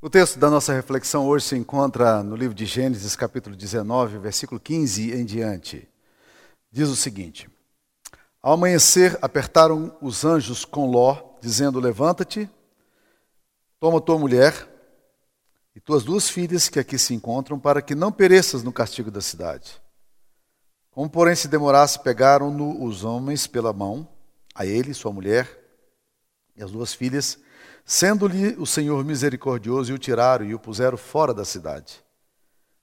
O texto da nossa reflexão hoje se encontra no livro de Gênesis, capítulo 19, versículo 15 em diante. Diz o seguinte: Ao amanhecer, apertaram os anjos com Ló, dizendo: Levanta-te, toma tua mulher e tuas duas filhas que aqui se encontram, para que não pereças no castigo da cidade. Como, porém, se demorasse, pegaram-no os homens pela mão, a ele, sua mulher e as duas filhas, Sendo-lhe o Senhor misericordioso, e o tiraram e o puseram fora da cidade.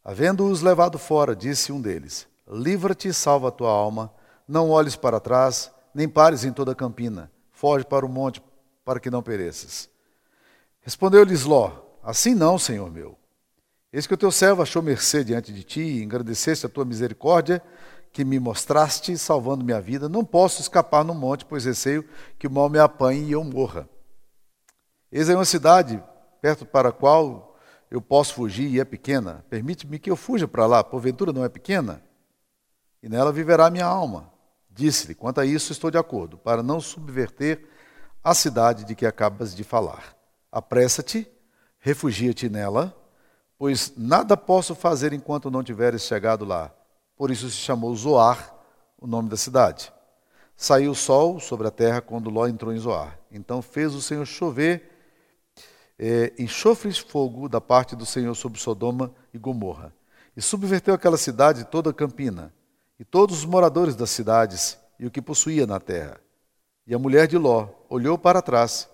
Havendo-os levado fora, disse um deles: Livra-te e salva a tua alma, não olhes para trás, nem pares em toda a campina, foge para o monte, para que não pereças. Respondeu-lhes Ló: Assim não, Senhor meu. Eis que o teu servo achou mercê diante de ti, e engrandeceste a tua misericórdia, que me mostraste, salvando minha vida. Não posso escapar no monte, pois receio que o mal me apanhe e eu morra. Eis aí uma cidade perto para a qual eu posso fugir e é pequena. Permite-me que eu fuja para lá, porventura não é pequena? E nela viverá minha alma. Disse-lhe: Quanto a isso, estou de acordo, para não subverter a cidade de que acabas de falar. Apressa-te, refugia-te nela, pois nada posso fazer enquanto não tiveres chegado lá. Por isso se chamou Zoar, o nome da cidade. Saiu o sol sobre a terra quando Ló entrou em Zoar. Então fez o Senhor chover é, enxofre fogo da parte do Senhor sobre Sodoma e Gomorra. E subverteu aquela cidade toda a campina, e todos os moradores das cidades, e o que possuía na terra. E a mulher de Ló olhou para trás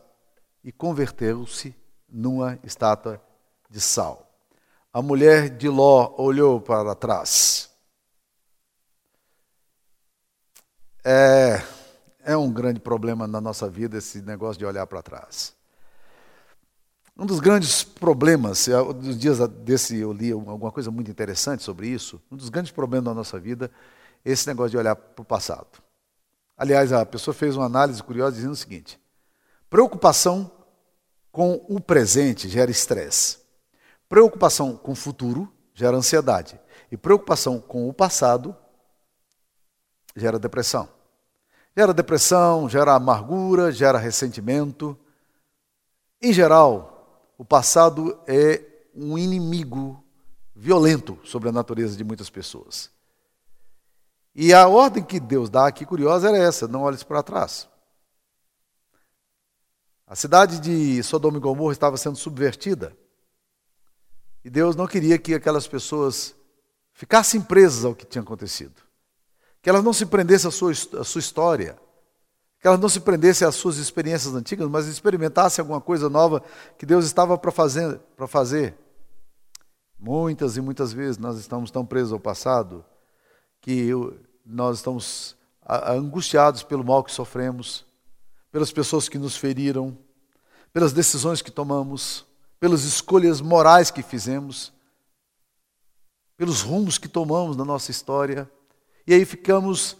e converteu-se numa estátua de sal. A mulher de Ló olhou para trás. É, é um grande problema na nossa vida esse negócio de olhar para trás. Um dos grandes problemas, nos dias desse eu li alguma coisa muito interessante sobre isso, um dos grandes problemas da nossa vida é esse negócio de olhar para o passado. Aliás, a pessoa fez uma análise curiosa dizendo o seguinte: preocupação com o presente gera estresse, preocupação com o futuro gera ansiedade, e preocupação com o passado gera depressão. Gera depressão, gera amargura, gera ressentimento. Em geral, o passado é um inimigo violento sobre a natureza de muitas pessoas. E a ordem que Deus dá aqui, curiosa, era essa: não olhes para trás. A cidade de Sodoma e Gomorra estava sendo subvertida. E Deus não queria que aquelas pessoas ficassem presas ao que tinha acontecido. Que elas não se prendessem à sua, à sua história que elas não se prendessem às suas experiências antigas, mas experimentassem alguma coisa nova que Deus estava para fazer, para fazer. Muitas e muitas vezes nós estamos tão presos ao passado que nós estamos angustiados pelo mal que sofremos, pelas pessoas que nos feriram, pelas decisões que tomamos, pelas escolhas morais que fizemos, pelos rumos que tomamos na nossa história. E aí ficamos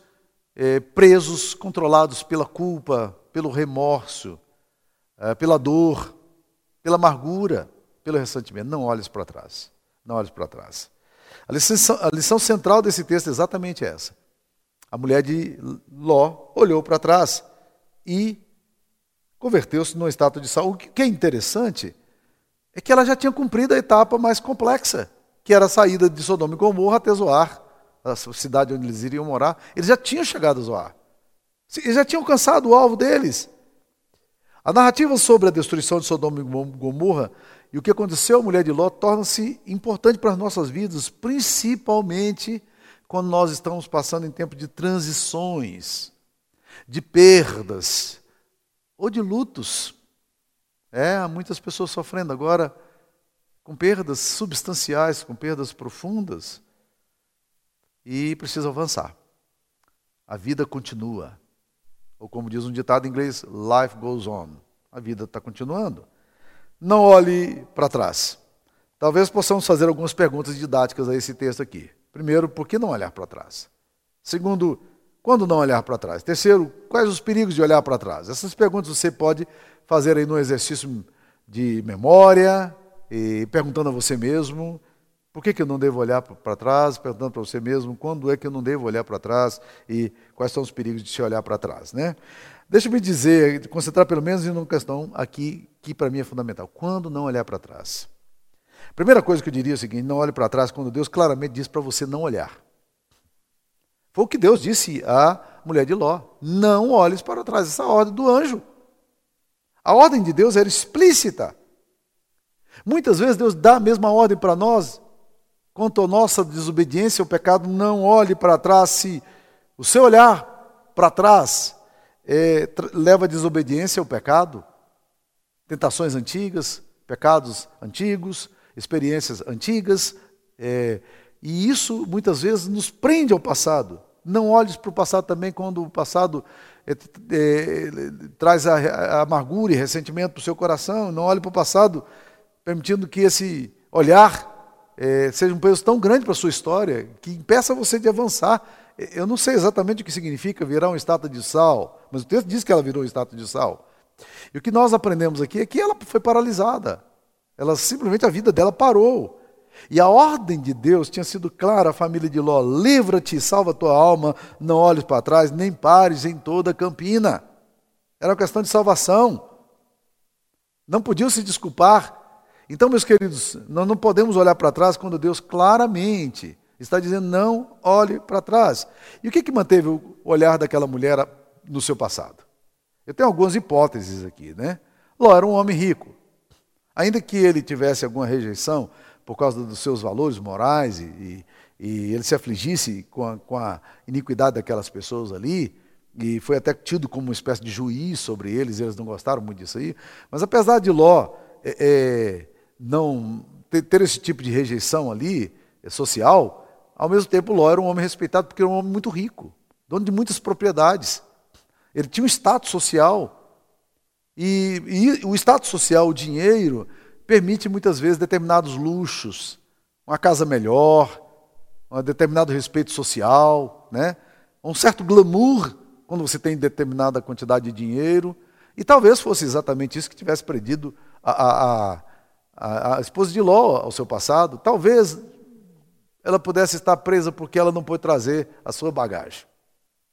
é, presos, controlados pela culpa, pelo remorso, é, pela dor, pela amargura, pelo ressentimento. Não olhes para trás. Não olhes para trás. A lição, a lição central desse texto é exatamente essa. A mulher de Ló olhou para trás e converteu-se numa estátua de sal. O que é interessante é que ela já tinha cumprido a etapa mais complexa, que era a saída de Sodoma e Gomorra até Zoar a cidade onde eles iriam morar, eles já tinham chegado a Zoar. Eles já tinham alcançado o alvo deles. A narrativa sobre a destruição de Sodoma e Gomorra e o que aconteceu à mulher de Ló torna-se importante para as nossas vidas, principalmente quando nós estamos passando em tempo de transições, de perdas ou de lutos. É, há muitas pessoas sofrendo agora com perdas substanciais, com perdas profundas e precisa avançar. A vida continua. Ou como diz um ditado em inglês, life goes on. A vida está continuando. Não olhe para trás. Talvez possamos fazer algumas perguntas didáticas a esse texto aqui. Primeiro, por que não olhar para trás? Segundo, quando não olhar para trás? Terceiro, quais os perigos de olhar para trás? Essas perguntas você pode fazer aí no exercício de memória, e perguntando a você mesmo, por que, que eu não devo olhar para trás, perguntando para você mesmo, quando é que eu não devo olhar para trás e quais são os perigos de se olhar para trás, né? Deixa-me dizer, concentrar pelo menos em uma questão aqui que para mim é fundamental. Quando não olhar para trás? Primeira coisa que eu diria é o seguinte: não olhe para trás quando Deus claramente diz para você não olhar. Foi o que Deus disse à mulher de Ló: não olhes para trás. Essa ordem do anjo. A ordem de Deus era explícita. Muitas vezes Deus dá a mesma ordem para nós quanto à nossa desobediência ao pecado. Não olhe para trás. Se o seu olhar para trás é, leva a desobediência ao pecado, tentações antigas, pecados antigos, experiências antigas, é, e isso muitas vezes nos prende ao passado. Não olhes para o passado também quando o passado é, é, traz a, a, amargura e ressentimento para o seu coração. Não olhe para o passado permitindo que esse olhar é, seja um peso tão grande para a sua história que impeça você de avançar. Eu não sei exatamente o que significa virar um estátua de sal, mas o texto diz que ela virou um estátua de sal. E o que nós aprendemos aqui é que ela foi paralisada. Ela simplesmente a vida dela parou. E a ordem de Deus tinha sido clara à família de Ló: livra-te, salva tua alma, não olhes para trás, nem pares em toda a campina. Era uma questão de salvação. Não podiam se desculpar. Então, meus queridos, nós não podemos olhar para trás quando Deus claramente está dizendo não olhe para trás. E o que, que manteve o olhar daquela mulher no seu passado? Eu tenho algumas hipóteses aqui, né? Ló era um homem rico. Ainda que ele tivesse alguma rejeição por causa dos seus valores morais e, e, ele se afligisse com a, com a, iniquidade daquelas pessoas ali, e foi até tido como uma espécie de juiz sobre eles, eles não gostaram muito disso aí. Mas apesar de Ló é, é, não ter, esse tipo de rejeição ali, é, social, ao mesmo tempo Ló era um homem respeitado porque era um homem muito rico, dono de muitas propriedades. Ele tinha um status social e, e o status social, o dinheiro, permite muitas vezes determinados luxos, uma casa melhor, um determinado respeito social, né? um certo glamour quando você tem determinada quantidade de dinheiro. E talvez fosse exatamente isso que tivesse prendido a, a, a, a esposa de Ló ao seu passado. Talvez ela pudesse estar presa porque ela não pôde trazer a sua bagagem.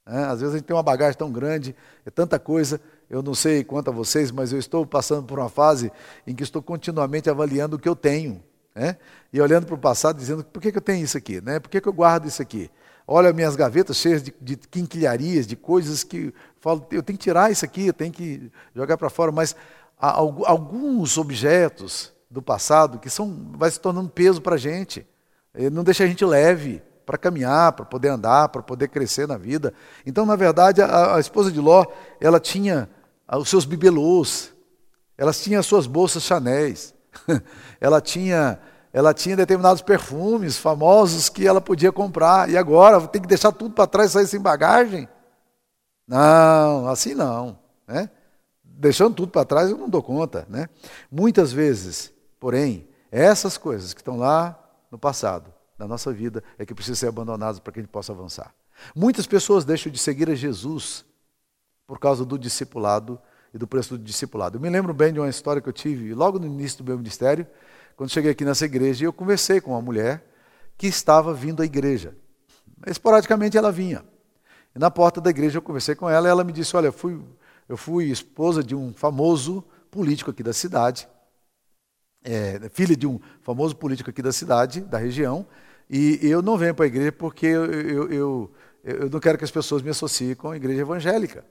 É, às vezes a gente tem uma bagagem tão grande, é tanta coisa, eu não sei quanto a vocês, mas eu estou passando por uma fase em que estou continuamente avaliando o que eu tenho. Né? E olhando para o passado, dizendo, por que, que eu tenho isso aqui? Né? Por que, que eu guardo isso aqui? Olha minhas gavetas cheias de, de quinquilharias, de coisas que eu falo, eu tenho que tirar isso aqui, eu tenho que jogar para fora. Mas alguns objetos do passado que são, vai se tornando peso para a gente. Não deixa a gente leve para caminhar, para poder andar, para poder crescer na vida. Então, na verdade, a, a esposa de Ló, ela tinha os seus bibelôs, ela tinha as suas bolsas Chanéis, ela tinha, ela tinha determinados perfumes famosos que ela podia comprar, e agora tem que deixar tudo para trás e sair sem bagagem? Não, assim não. Né? Deixando tudo para trás eu não dou conta. Né? Muitas vezes, porém, essas coisas que estão lá no passado, na nossa vida, é que precisam ser abandonadas para que a gente possa avançar. Muitas pessoas deixam de seguir a Jesus por causa do discipulado e do preço do discipulado. Eu me lembro bem de uma história que eu tive logo no início do meu ministério, quando cheguei aqui nessa igreja, e eu conversei com uma mulher que estava vindo à igreja. Esporadicamente ela vinha. E na porta da igreja eu conversei com ela e ela me disse: Olha, eu fui, eu fui esposa de um famoso político aqui da cidade, é, filha de um famoso político aqui da cidade, da região, e eu não venho para a igreja porque eu, eu, eu, eu não quero que as pessoas me associem com a igreja evangélica.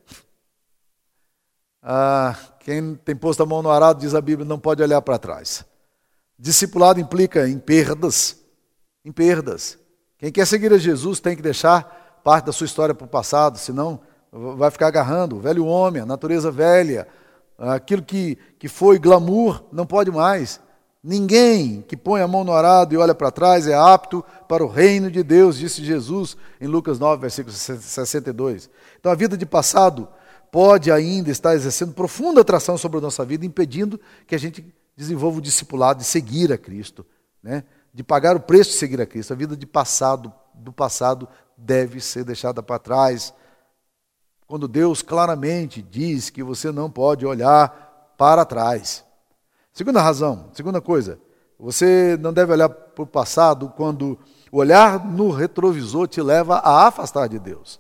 Ah, quem tem posto a mão no arado, diz a Bíblia, não pode olhar para trás. Discipulado implica em perdas, em perdas. Quem quer seguir a Jesus tem que deixar parte da sua história para o passado, senão vai ficar agarrando o velho homem, a natureza velha, aquilo que, que foi glamour, não pode mais. Ninguém que põe a mão no arado e olha para trás é apto para o reino de Deus, disse Jesus em Lucas 9, versículo 62. Então a vida de passado pode ainda estar exercendo profunda atração sobre a nossa vida, impedindo que a gente desenvolva o discipulado de seguir a Cristo, né? de pagar o preço de seguir a Cristo. A vida de passado, do passado deve ser deixada para trás. Quando Deus claramente diz que você não pode olhar para trás. Segunda razão, segunda coisa, você não deve olhar para o passado quando o olhar no retrovisor te leva a afastar de Deus.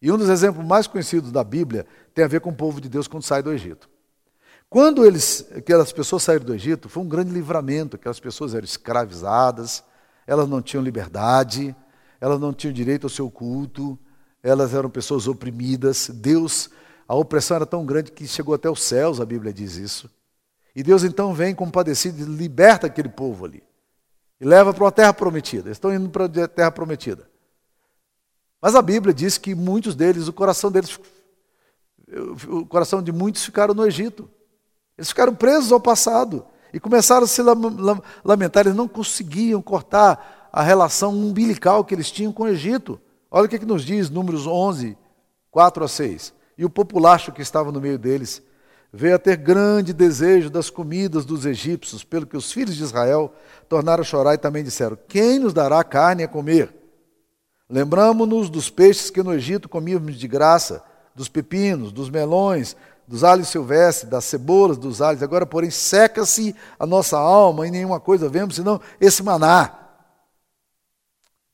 E um dos exemplos mais conhecidos da Bíblia tem a ver com o povo de Deus quando sai do Egito. Quando eles, aquelas pessoas saíram do Egito, foi um grande livramento. Aquelas pessoas eram escravizadas, elas não tinham liberdade, elas não tinham direito ao seu culto, elas eram pessoas oprimidas. Deus, a opressão era tão grande que chegou até os céus, a Bíblia diz isso. E Deus então vem compadecido e liberta aquele povo ali. E leva para uma terra prometida. Eles estão indo para a terra prometida. Mas a Bíblia diz que muitos deles, o coração deles, o coração de muitos ficaram no Egito. Eles ficaram presos ao passado e começaram a se lamentar. Eles não conseguiam cortar a relação umbilical que eles tinham com o Egito. Olha o que, é que nos diz Números 11, 4 a 6. E o populacho que estava no meio deles veio a ter grande desejo das comidas dos egípcios, pelo que os filhos de Israel tornaram a chorar e também disseram: Quem nos dará carne a comer? Lembramos-nos dos peixes que no Egito comíamos de graça, dos pepinos, dos melões, dos alhos silvestres, das cebolas, dos alhos. Agora, porém, seca-se a nossa alma e nenhuma coisa vemos senão esse maná.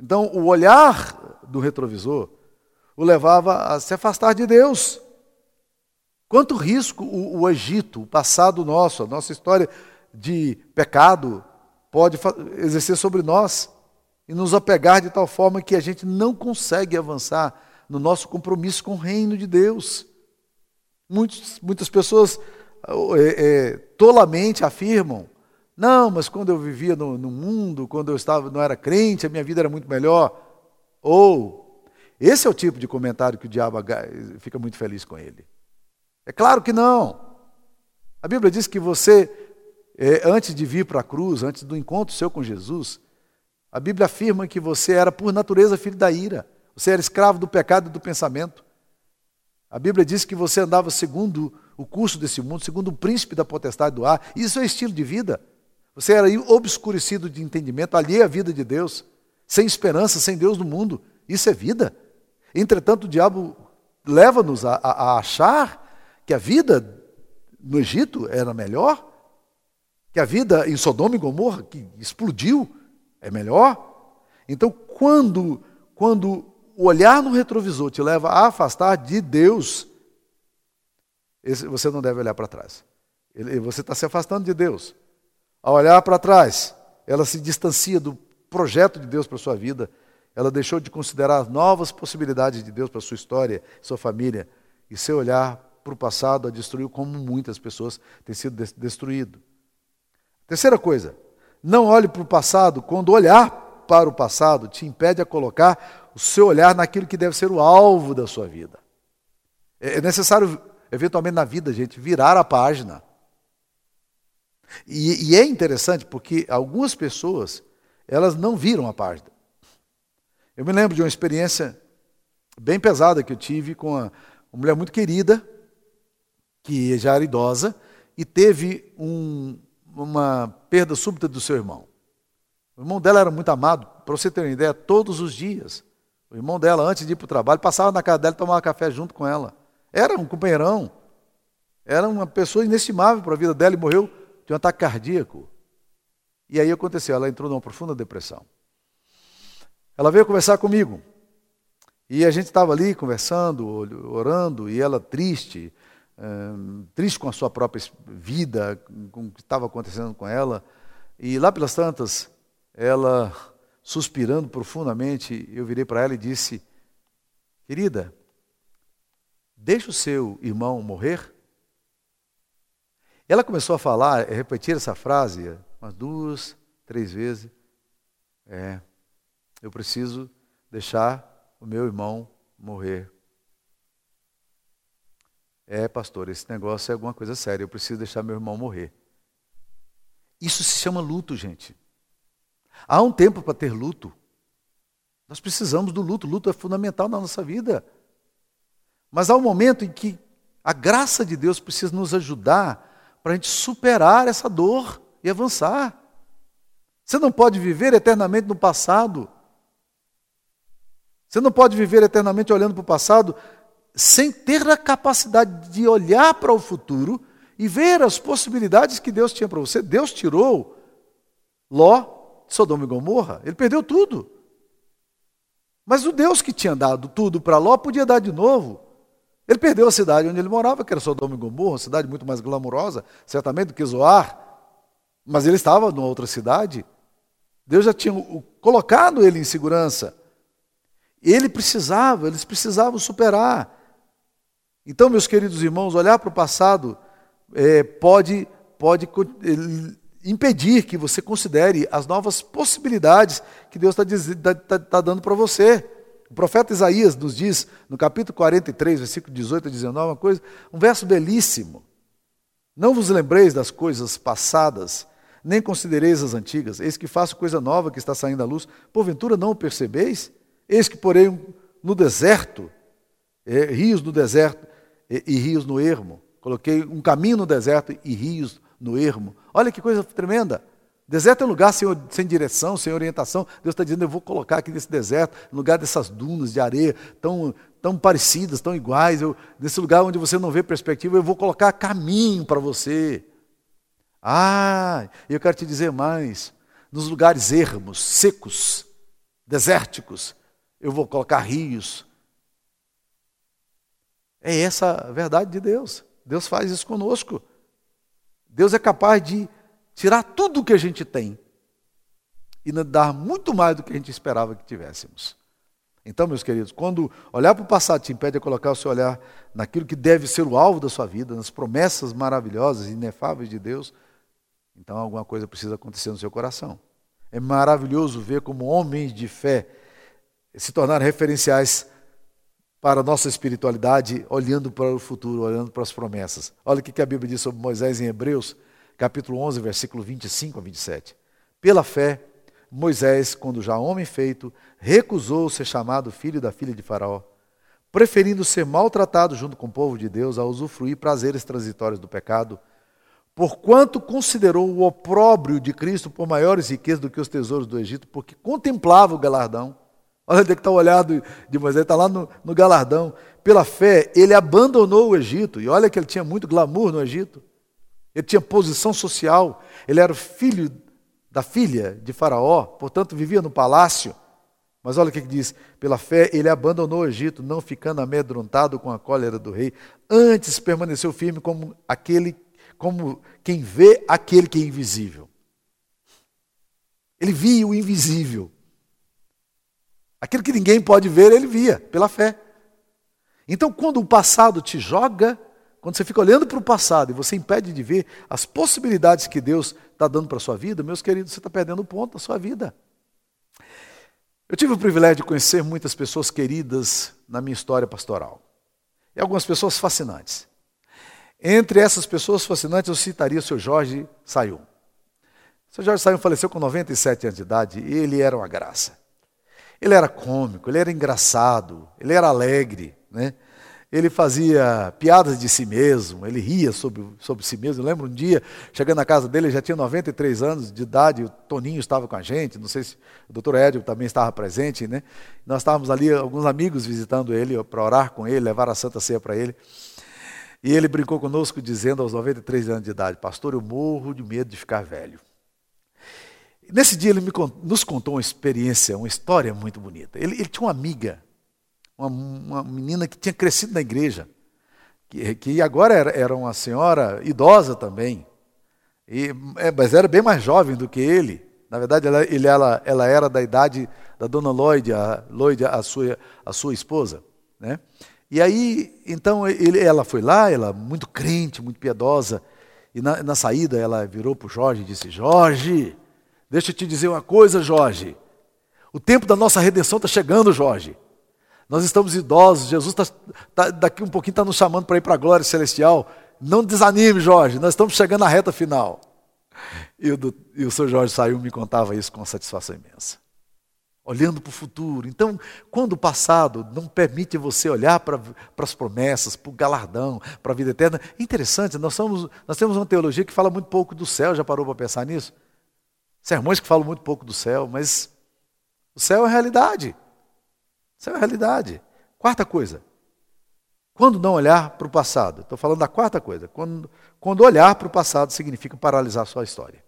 Então, o olhar do retrovisor o levava a se afastar de Deus. Quanto risco o, o Egito, o passado nosso, a nossa história de pecado, pode exercer sobre nós e nos apegar de tal forma que a gente não consegue avançar no nosso compromisso com o reino de Deus. Muitos, muitas pessoas é, é, tolamente afirmam: não, mas quando eu vivia no, no, mundo, quando eu estava, não era crente, a minha vida era muito melhor. Ou, esse é o tipo de comentário que o diabo fica muito feliz com ele. É claro que não. A Bíblia diz que você, é, antes de vir para a cruz, antes do encontro seu com Jesus, a Bíblia afirma que você era, por natureza, filho da ira. Você era escravo do pecado e do pensamento. A Bíblia diz que você andava segundo o curso desse mundo, segundo o príncipe da potestade do ar. Isso é estilo de vida. Você era obscurecido de entendimento, alheio à vida de Deus, sem esperança, sem Deus no mundo. Isso é vida. Entretanto, o diabo leva-nos a, a, a achar que a vida no Egito era melhor, que a vida em Sodoma e Gomorra, que explodiu, é melhor. Então, quando, quando o olhar no retrovisor te leva a afastar de Deus, você não deve olhar para trás. Você está se afastando de Deus. Ao olhar para trás, ela se distancia do projeto de Deus para a sua vida. Ela deixou de considerar as novas possibilidades de Deus para a sua história, sua família. E seu olhar para o passado a destruiu como muitas pessoas têm sido destruído. Terceira coisa, não olhe para o passado quando olhar para o passado te impede a colocar o seu olhar naquilo que deve ser o alvo da sua vida. É, é necessário, eventualmente na vida, gente, virar a página. E, e é interessante porque algumas pessoas, elas não viram a página. Eu me lembro de uma experiência bem pesada que eu tive com uma, uma mulher muito querida, que já era idosa, e teve um, uma perda súbita do seu irmão. O irmão dela era muito amado, para você ter uma ideia, todos os dias. O irmão dela, antes de ir para o trabalho, passava na casa dela e tomava café junto com ela. Era um companheirão. Era uma pessoa inestimável para a vida dela e morreu de um ataque cardíaco. E aí aconteceu, ela entrou numa profunda depressão. Ela veio conversar comigo. E a gente estava ali conversando, orando, e ela triste, triste com a sua própria vida, com o que estava acontecendo com ela. E lá pelas tantas, ela suspirando profundamente, eu virei para ela e disse: Querida, deixa o seu irmão morrer? Ela começou a falar, a repetir essa frase umas duas, três vezes. É, eu preciso deixar o meu irmão morrer. É, pastor, esse negócio é alguma coisa séria, eu preciso deixar meu irmão morrer. Isso se chama luto, gente. Há um tempo para ter luto. Nós precisamos do luto. Luto é fundamental na nossa vida. Mas há um momento em que a graça de Deus precisa nos ajudar para a gente superar essa dor e avançar. Você não pode viver eternamente no passado. Você não pode viver eternamente olhando para o passado sem ter a capacidade de olhar para o futuro e ver as possibilidades que Deus tinha para você. Deus tirou Ló Sodoma e Gomorra, ele perdeu tudo. Mas o Deus que tinha dado tudo para Ló podia dar de novo. Ele perdeu a cidade onde ele morava, que era Sodoma e Gomorra, uma cidade muito mais glamurosa, certamente, do que Zoar. Mas ele estava numa outra cidade. Deus já tinha colocado ele em segurança. Ele precisava, eles precisavam superar. Então, meus queridos irmãos, olhar para o passado é, pode, pode impedir que você considere as novas possibilidades que Deus está tá, tá, tá dando para você. O profeta Isaías nos diz, no capítulo 43, versículo 18 a 19, uma coisa, um verso belíssimo. Não vos lembreis das coisas passadas, nem considereis as antigas. Eis que faço coisa nova que está saindo à luz. Porventura não o percebeis? Eis que porei no deserto, é, rios no deserto e, e rios no ermo. Coloquei um caminho no deserto e rios no ermo. Olha que coisa tremenda. Deserto é um lugar sem, sem direção, sem orientação. Deus está dizendo: eu vou colocar aqui nesse deserto, no lugar dessas dunas de areia tão, tão parecidas, tão iguais, eu, nesse lugar onde você não vê perspectiva, eu vou colocar caminho para você. Ah, eu quero te dizer mais: nos lugares ermos, secos, desérticos, eu vou colocar rios. É essa a verdade de Deus. Deus faz isso conosco. Deus é capaz de tirar tudo o que a gente tem e dar muito mais do que a gente esperava que tivéssemos. Então, meus queridos, quando olhar para o passado te impede de colocar o seu olhar naquilo que deve ser o alvo da sua vida, nas promessas maravilhosas e inefáveis de Deus, então alguma coisa precisa acontecer no seu coração. É maravilhoso ver como homens de fé se tornaram referenciais para a nossa espiritualidade, olhando para o futuro, olhando para as promessas. Olha o que a Bíblia diz sobre Moisés em Hebreus, capítulo 11, versículo 25 a 27. Pela fé, Moisés, quando já homem feito, recusou ser chamado filho da filha de Faraó, preferindo ser maltratado junto com o povo de Deus a usufruir prazeres transitórios do pecado, porquanto considerou o opróbrio de Cristo por maiores riquezas do que os tesouros do Egito, porque contemplava o galardão. Olha onde é que está o olhar de Moisés, está lá no, no galardão. Pela fé, ele abandonou o Egito, e olha que ele tinha muito glamour no Egito ele tinha posição social, ele era filho da filha de Faraó, portanto vivia no palácio. Mas olha o que diz: pela fé ele abandonou o Egito, não ficando amedrontado com a cólera do rei, antes permaneceu firme como aquele, como quem vê aquele que é invisível. Ele via o invisível. Aquilo que ninguém pode ver, ele via, pela fé. Então, quando o passado te joga quando você fica olhando para o passado e você impede de ver as possibilidades que Deus está dando para a sua vida, meus queridos, você está perdendo o ponto da sua vida. Eu tive o privilégio de conhecer muitas pessoas queridas na minha história pastoral. E algumas pessoas fascinantes. Entre essas pessoas fascinantes, eu citaria o seu Jorge Sayum. O seu Jorge Sayum faleceu com 97 anos de idade e ele era uma graça. Ele era cômico, ele era engraçado, ele era alegre, né? ele fazia piadas de si mesmo, ele ria sobre, sobre si mesmo. Eu lembro um dia, chegando na casa dele, ele já tinha 93 anos de idade, o Toninho estava com a gente, não sei se o doutor Edio também estava presente, né? Nós estávamos ali, alguns amigos visitando ele para orar com ele, levar a Santa Ceia para ele. E ele brincou conosco dizendo aos 93 anos de idade, pastor, eu morro de medo de ficar velho. Nesse dia ele nos contou uma experiência, uma história muito bonita. Ele, ele tinha uma amiga uma, uma menina que tinha crescido na igreja, que, que agora era, era uma senhora idosa também, e, é, mas era bem mais jovem do que ele. Na verdade, ela, ele, ela, ela era da idade da dona Lloyd, a, Lloyd, a, sua, a sua esposa. Né? E aí, então, ele, ela foi lá, ela muito crente, muito piedosa, e na, na saída ela virou para o Jorge e disse: Jorge, deixa eu te dizer uma coisa, Jorge. O tempo da nossa redenção está chegando, Jorge. Nós estamos idosos, Jesus tá, tá, daqui um pouquinho está nos chamando para ir para a glória celestial. Não desanime, Jorge, nós estamos chegando à reta final. E o, e o Sr. Jorge saiu e me contava isso com satisfação imensa. Olhando para o futuro. Então, quando o passado não permite você olhar para, as promessas, para o galardão, para a vida eterna, é interessante, nós, somos, nós temos uma teologia que fala muito pouco do céu, já parou para pensar nisso? Sermões que falam muito pouco do céu, mas o céu é realidade. Isso é a realidade. Quarta coisa. Quando não olhar para o passado, estou falando da quarta coisa. Quando, quando olhar para o passado significa paralisar a sua história.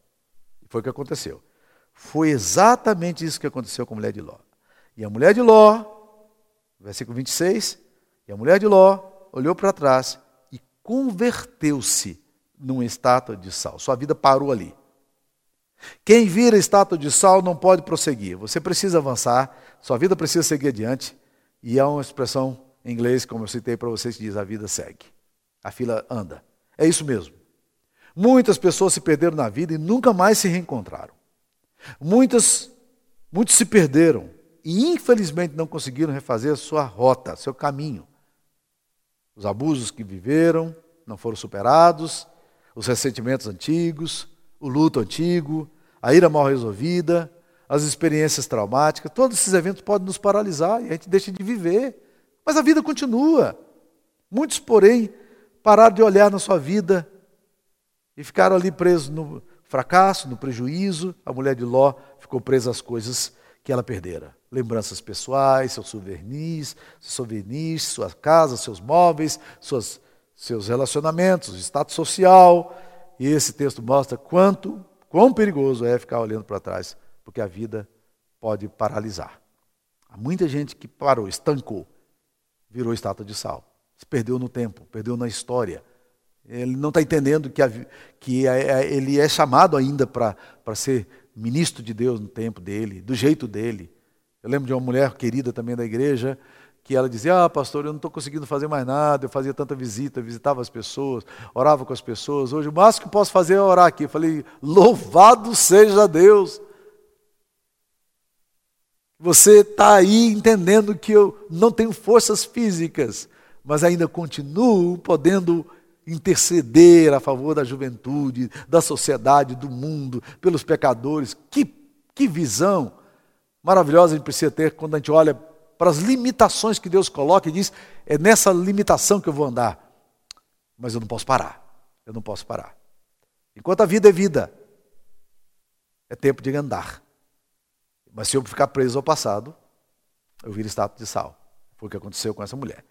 Foi o que aconteceu. Foi exatamente isso que aconteceu com a mulher de Ló. E a mulher de Ló, versículo 26, e a mulher de Ló olhou para trás e converteu-se numa estátua de sal. Sua vida parou ali. Quem vira estátua de sal não pode prosseguir. Você precisa avançar, sua vida precisa seguir adiante. E há uma expressão em inglês, como eu citei para vocês, que diz: a vida segue. A fila anda. É isso mesmo. Muitas pessoas se perderam na vida e nunca mais se reencontraram. Muitas, muitos se perderam e infelizmente não conseguiram refazer a sua rota, seu caminho. Os abusos que viveram não foram superados, os ressentimentos antigos, o luto antigo, a ira mal resolvida, as experiências traumáticas, todos esses eventos podem nos paralisar e a gente deixa de viver. Mas a vida continua. Muitos, porém, pararam de olhar na sua vida e ficaram ali presos no fracasso, no prejuízo. A mulher de Ló ficou presa às coisas que ela perdera. Lembranças pessoais, seus souvenirs, souvenirs, sua casa, seus móveis, suas, seus relacionamentos, status social. E esse texto mostra quanto, quão perigoso é ficar olhando para trás, porque a vida pode paralisar. Há muita gente que parou, estancou, virou estátua de sal. Se perdeu no tempo, perdeu na história. Ele não está entendendo que, a, que a, a, ele é chamado ainda para ser ministro de Deus no tempo dele, do jeito dele. Eu lembro de uma mulher querida também da igreja, que ela dizia: Ah, pastor, eu não estou conseguindo fazer mais nada. Eu fazia tanta visita, visitava as pessoas, orava com as pessoas. Hoje o máximo que posso fazer é orar aqui. Eu falei: Louvado seja Deus! Você está aí entendendo que eu não tenho forças físicas, mas ainda continuo podendo interceder a favor da juventude, da sociedade, do mundo, pelos pecadores. Que, que visão maravilhosa a gente precisa ter quando a gente olha para as limitações que Deus coloca e diz: é nessa limitação que eu vou andar. Mas eu não posso parar. Eu não posso parar. Enquanto a vida é vida, é tempo de andar. Mas se eu ficar preso ao passado, eu viro estátua de sal. Foi o que aconteceu com essa mulher.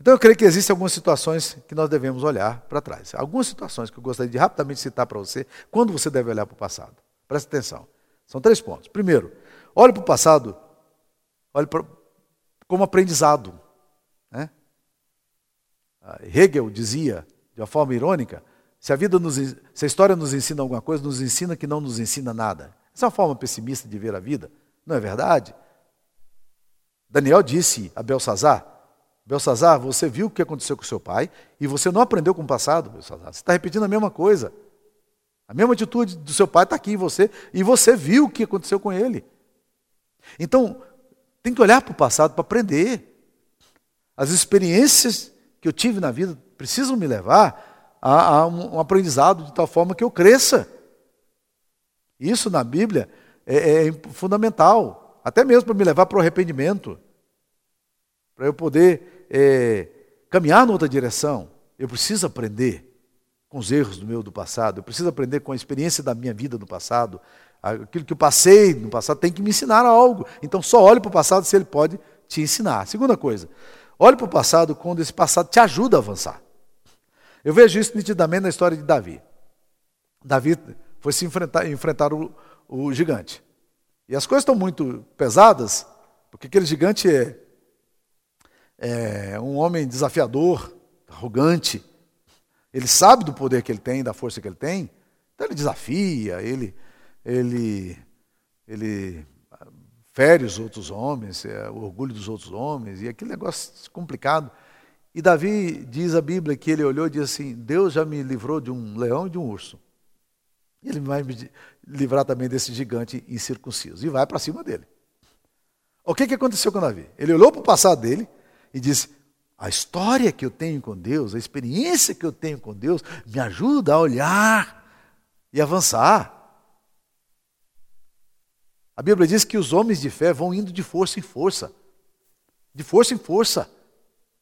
Então eu creio que existem algumas situações que nós devemos olhar para trás. Algumas situações que eu gostaria de rapidamente citar para você, quando você deve olhar para o passado. Preste atenção. São três pontos. Primeiro, olhe para o passado, olhe como aprendizado. Né? Hegel dizia, de uma forma irônica, se a, vida nos, se a história nos ensina alguma coisa, nos ensina que não nos ensina nada. Essa é uma forma pessimista de ver a vida, não é verdade? Daniel disse a Belsazar, Belsazar, você viu o que aconteceu com seu pai e você não aprendeu com o passado, Belsazar. Você está repetindo a mesma coisa. A mesma atitude do seu pai está aqui em você e você viu o que aconteceu com ele. Então, tem que olhar para o passado para aprender. As experiências que eu tive na vida precisam me levar a, a um, aprendizado de tal forma que eu cresça. Isso na Bíblia é, é fundamental, até mesmo para me levar para o arrependimento, para eu poder é, caminhar em outra direção, eu preciso aprender com os erros do meu do passado, eu preciso aprender com a experiência da minha vida no passado, aquilo que eu passei no passado tem que me ensinar algo. Então só olhe para o passado se ele pode te ensinar. Segunda coisa, olhe para o passado quando esse passado te ajuda a avançar. Eu vejo isso nitidamente na história de Davi. Davi foi se enfrentar, enfrentar o, o gigante. E as coisas estão muito pesadas, porque aquele gigante é é um homem desafiador, arrogante. Ele sabe do poder que ele tem, da força que ele tem. Então ele desafia, ele, ele, ele fere os outros homens, é, o orgulho dos outros homens, e aquele negócio complicado. E Davi diz a Bíblia que ele olhou e disse assim: Deus já me livrou de um leão e de um urso. Ele vai me livrar também desse gigante incircunciso. E vai para cima dele. O que, que aconteceu com Davi? Ele olhou para o passado dele, e diz: a história que eu tenho com Deus, a experiência que eu tenho com Deus, me ajuda a olhar e avançar. A Bíblia diz que os homens de fé vão indo de força em força, de força em força,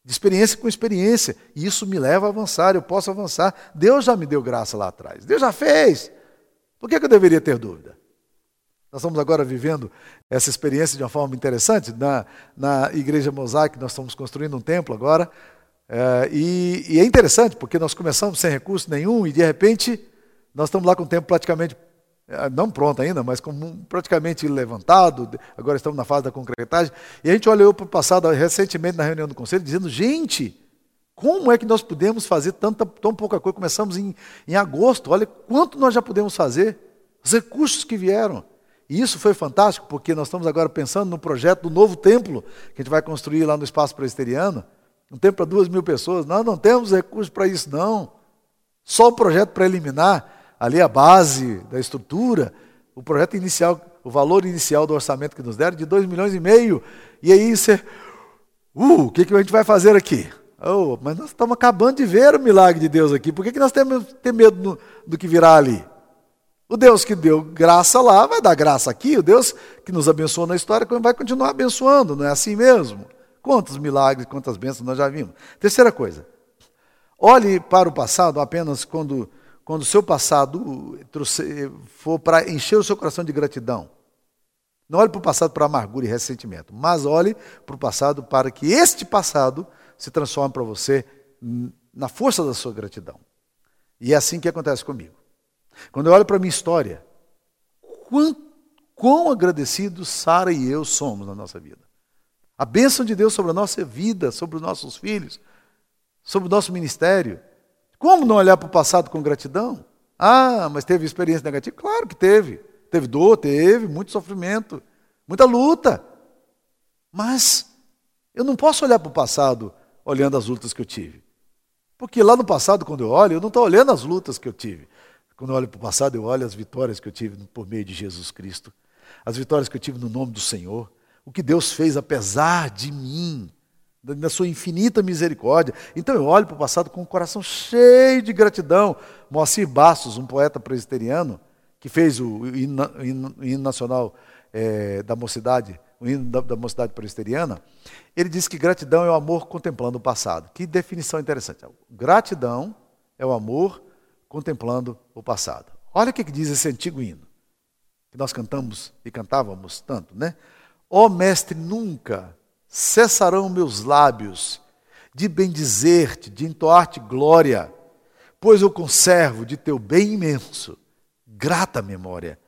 de experiência com experiência, e isso me leva a avançar, eu posso avançar. Deus já me deu graça lá atrás, Deus já fez. Por que, eu deveria ter dúvida? Nós estamos agora vivendo essa experiência de uma forma interessante. Na, na Igreja Mosaic, nós estamos construindo um templo agora. É, e, e, é interessante, porque nós começamos sem recurso nenhum e, de repente, nós estamos lá com o templo praticamente, é, não pronto ainda, mas com, praticamente levantado. Agora estamos na fase da concretagem. E a gente olhou para o passado recentemente na reunião do conselho, dizendo: gente, Como é que nós podemos fazer tanta, tão pouca coisa? Começamos em, em agosto, olha quanto nós já podemos fazer, os recursos que vieram. E isso foi fantástico, porque nós estamos agora pensando no projeto do novo templo que a gente vai construir lá no espaço presbiteriano. Um templo para duas mil pessoas. Nós não temos recursos para isso, não. Só o projeto preliminar, ali a base da estrutura, o projeto inicial, o valor inicial do orçamento que nos deram, de dois milhões e meio. E aí você. Uh, o que, que a gente vai fazer aqui? Oh, mas nós estamos acabando de ver o milagre de Deus aqui. Por que, que nós temos ter medo do, do que virá ali? O Deus que deu graça lá vai dar graça aqui. O Deus que nos abençoou na história vai continuar abençoando, não é assim mesmo? Quantos milagres, quantas bênçãos nós já vimos. Terceira coisa, olhe para o passado apenas quando quando o seu passado for para encher o seu coração de gratidão. Não olhe para o passado para amargura e ressentimento, mas olhe para o passado para que este passado se transforme para você na força da sua gratidão. E é assim que acontece comigo. Quando eu olho para a minha história, quão, quão agradecidos Sara e eu somos na nossa vida. A bênção de Deus sobre a nossa vida, sobre os nossos filhos, sobre o nosso ministério. Como não olhar para o passado com gratidão? Ah, mas teve experiência negativa? Claro que teve. Teve dor, teve, muito sofrimento, muita luta. Mas eu não posso olhar para o passado olhando as lutas que eu tive. Porque lá no passado, quando eu olho, eu não estou olhando as lutas que eu tive. Quando eu olho para o passado, eu olho as vitórias que eu tive por meio de Jesus Cristo, as vitórias que eu tive no nome do Senhor, o que Deus fez apesar de mim, da sua infinita misericórdia. Então eu olho para o passado com o coração cheio de gratidão. Moacir Bastos, um poeta presbiteriano, que fez o hino, hino nacional é, da mocidade, o hino da, da mocidade presbiteriana, ele diz que gratidão é o amor contemplando o passado. Que definição interessante. Gratidão é o amor contemplando o passado. Olha o que diz esse antigo hino, que nós cantamos e cantávamos tanto, né? Ó oh, mestre, nunca cessarão meus lábios de bendizer-te, de entoar-te glória, pois eu conservo de teu bem imenso grata memória.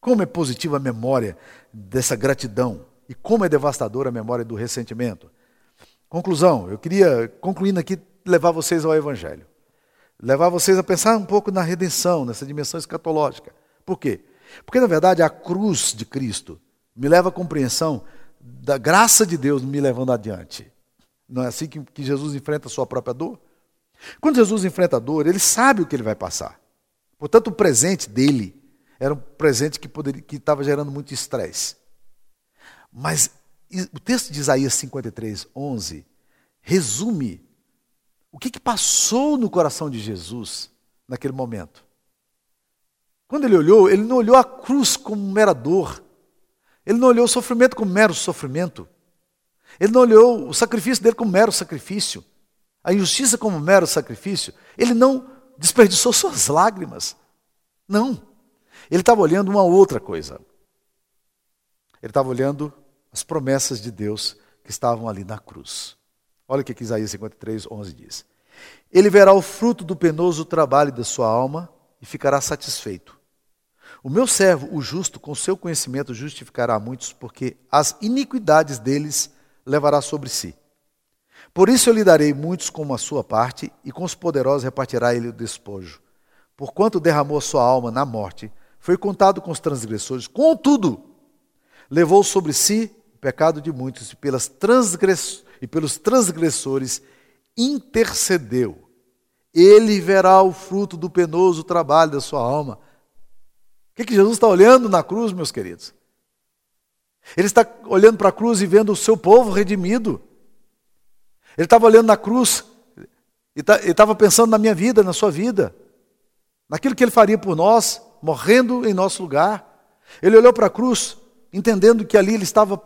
Como é positiva a memória dessa gratidão e como é devastadora a memória do ressentimento. Conclusão, eu queria, concluindo aqui, levar vocês ao Evangelho levar vocês a pensar um pouco na redenção, nessa dimensão escatológica. Por quê? Porque, na verdade, a cruz de Cristo me leva à compreensão da graça de Deus me levando adiante. Não é assim que, que Jesus enfrenta a sua própria dor? Quando Jesus enfrenta a dor, ele sabe o que ele vai passar. Portanto, o presente dele era um presente que, poderia, que estava gerando muito estresse. Mas o texto de Isaías 53, 11, resume o que, que passou no coração de Jesus naquele momento? Quando ele olhou, ele não olhou a cruz como mera dor. Ele não olhou o sofrimento como mero sofrimento. Ele não olhou o sacrifício dele como mero sacrifício. A injustiça como mero sacrifício. Ele não desperdiçou suas lágrimas. Não. Ele estava olhando uma outra coisa. Ele estava olhando as promessas de Deus que estavam ali na cruz. Olha o que Isaías 53, 11 diz. Ele verá o fruto do penoso trabalho da sua alma e ficará satisfeito. O meu servo, o justo, com seu conhecimento justificará muitos, porque as iniquidades deles levará sobre si. Por isso eu lhe darei muitos como a sua parte, e com os poderosos repartirá ele o despojo. Porquanto derramou sua alma na morte, foi contado com os transgressores, contudo, levou sobre si o pecado de muitos, e pelas transgressões e pelos transgressores intercedeu. Ele verá o fruto do penoso trabalho da sua alma. O que, que Jesus está olhando na cruz, meus queridos? Ele está olhando para a cruz e vendo o seu povo redimido. Ele estava olhando na cruz e tá, estava pensando na minha vida, na sua vida, naquilo que ele faria por nós, morrendo em nosso lugar. Ele olhou para a cruz, entendendo que ali ele estava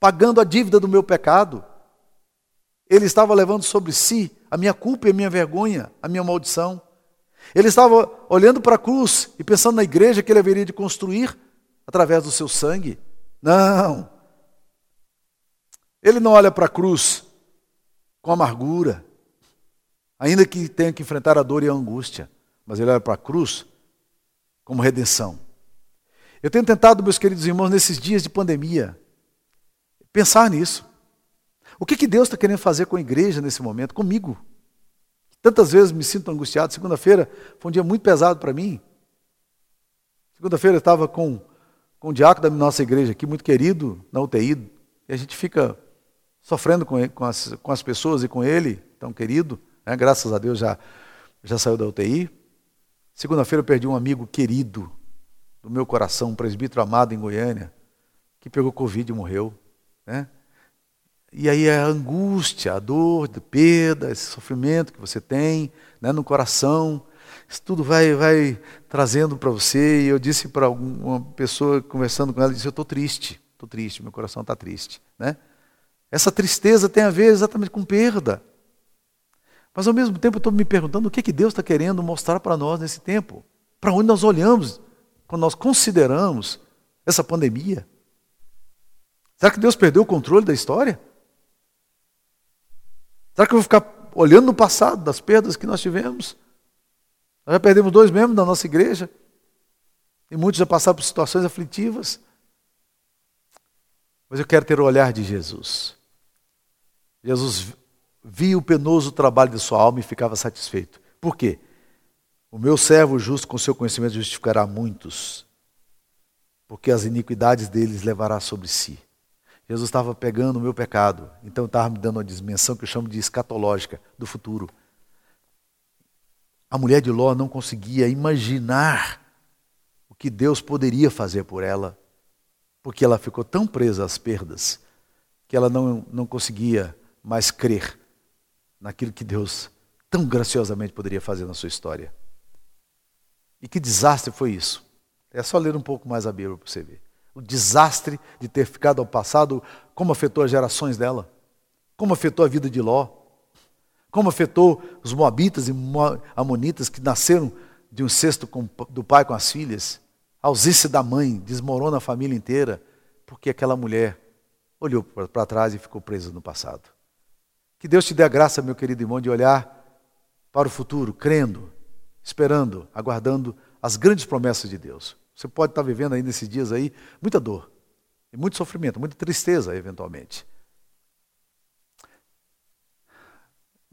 pagando a dívida do meu pecado. Ele estava levando sobre si a minha culpa e a minha vergonha, a minha maldição. Ele estava olhando para a cruz e pensando na igreja que ele haveria de construir através do seu sangue. Não. Ele não olha para a cruz com amargura, ainda que tenha que enfrentar a dor e a angústia, mas ele olha para a cruz como redenção. Eu tenho tentado, meus queridos irmãos, nesses dias de pandemia, pensar nisso. O que, que Deus está querendo fazer com a igreja nesse momento? Comigo, Tantas vezes me sinto angustiado. Segunda-feira foi um dia muito pesado para mim. Segunda-feira eu estava com, com um diácono da nossa igreja aqui, muito querido, na UTI, e a gente fica sofrendo com, ele, com, as, com as pessoas e com ele, tão querido. Né? Graças a Deus já, já saiu da UTI. Segunda-feira eu perdi um amigo querido do meu coração, um presbítero amado em Goiânia, que pegou Covid e morreu. Né? E aí a angústia, a dor, a perda, esse sofrimento que você tem né, no coração, isso tudo vai, vai trazendo para você. E eu disse para uma pessoa, conversando com ela, disse, eu estou triste, estou triste, meu coração está triste. Né? Essa tristeza tem a ver exatamente com perda. Mas ao mesmo tempo eu estou me perguntando o que, que Deus está querendo mostrar para nós nesse tempo. Para onde nós olhamos quando nós consideramos essa pandemia. Será que Deus perdeu o controle da história? Será que eu vou ficar olhando no passado das perdas que nós tivemos? Nós já perdemos dois membros da nossa igreja. E muitos já passaram por situações aflitivas. Mas eu quero ter o olhar de Jesus. Jesus via o penoso trabalho de sua alma e ficava satisfeito. Por quê? O meu servo justo, com seu conhecimento, justificará muitos, porque as iniquidades deles levará sobre si. Jesus estava pegando o meu pecado, então estava me dando uma dimensão que eu chamo de escatológica, do futuro. A mulher de Ló não conseguia imaginar o que Deus poderia fazer por ela, porque ela ficou tão presa às perdas que ela não, não conseguia mais crer naquilo que Deus tão graciosamente poderia fazer na sua história. E que desastre foi isso? É só ler um pouco mais a Bíblia para você ver. O desastre de ter ficado ao passado, como afetou as gerações dela, como afetou a vida de Ló, como afetou os moabitas e amonitas que nasceram de um cesto do pai com as filhas, a ausência da mãe desmorona a família inteira, porque aquela mulher olhou para trás e ficou presa no passado. Que Deus te dê a graça, meu querido irmão, de olhar para o futuro, crendo, esperando, aguardando as grandes promessas de Deus. Você pode estar vivendo aí nesses dias aí muita dor, muito sofrimento, muita tristeza, eventualmente.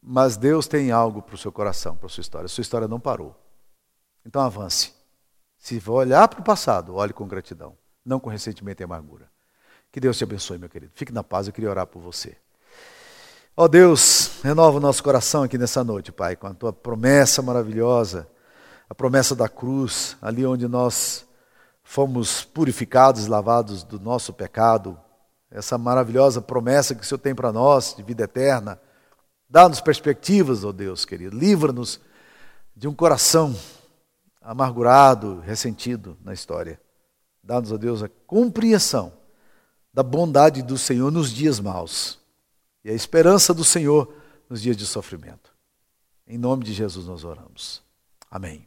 Mas Deus tem algo para o seu coração, para a sua história. A sua história não parou. Então avance. Se for olhar para o passado, olhe com gratidão, não com ressentimento e amargura. Que Deus te abençoe, meu querido. Fique na paz, eu queria orar por você. Ó oh Deus, renova o nosso coração aqui nessa noite, Pai, com a tua promessa maravilhosa, a promessa da cruz, ali onde nós fomos purificados, lavados do nosso pecado, essa maravilhosa promessa que o Senhor tem para nós de vida eterna. Dá-nos perspectivas, ó oh Deus querido, livra-nos de um coração amargurado, ressentido na história. Dá-nos, ó oh Deus, a compreensão da bondade do Senhor nos dias maus e a esperança do Senhor nos dias de sofrimento. Em nome de Jesus nós oramos. Amém.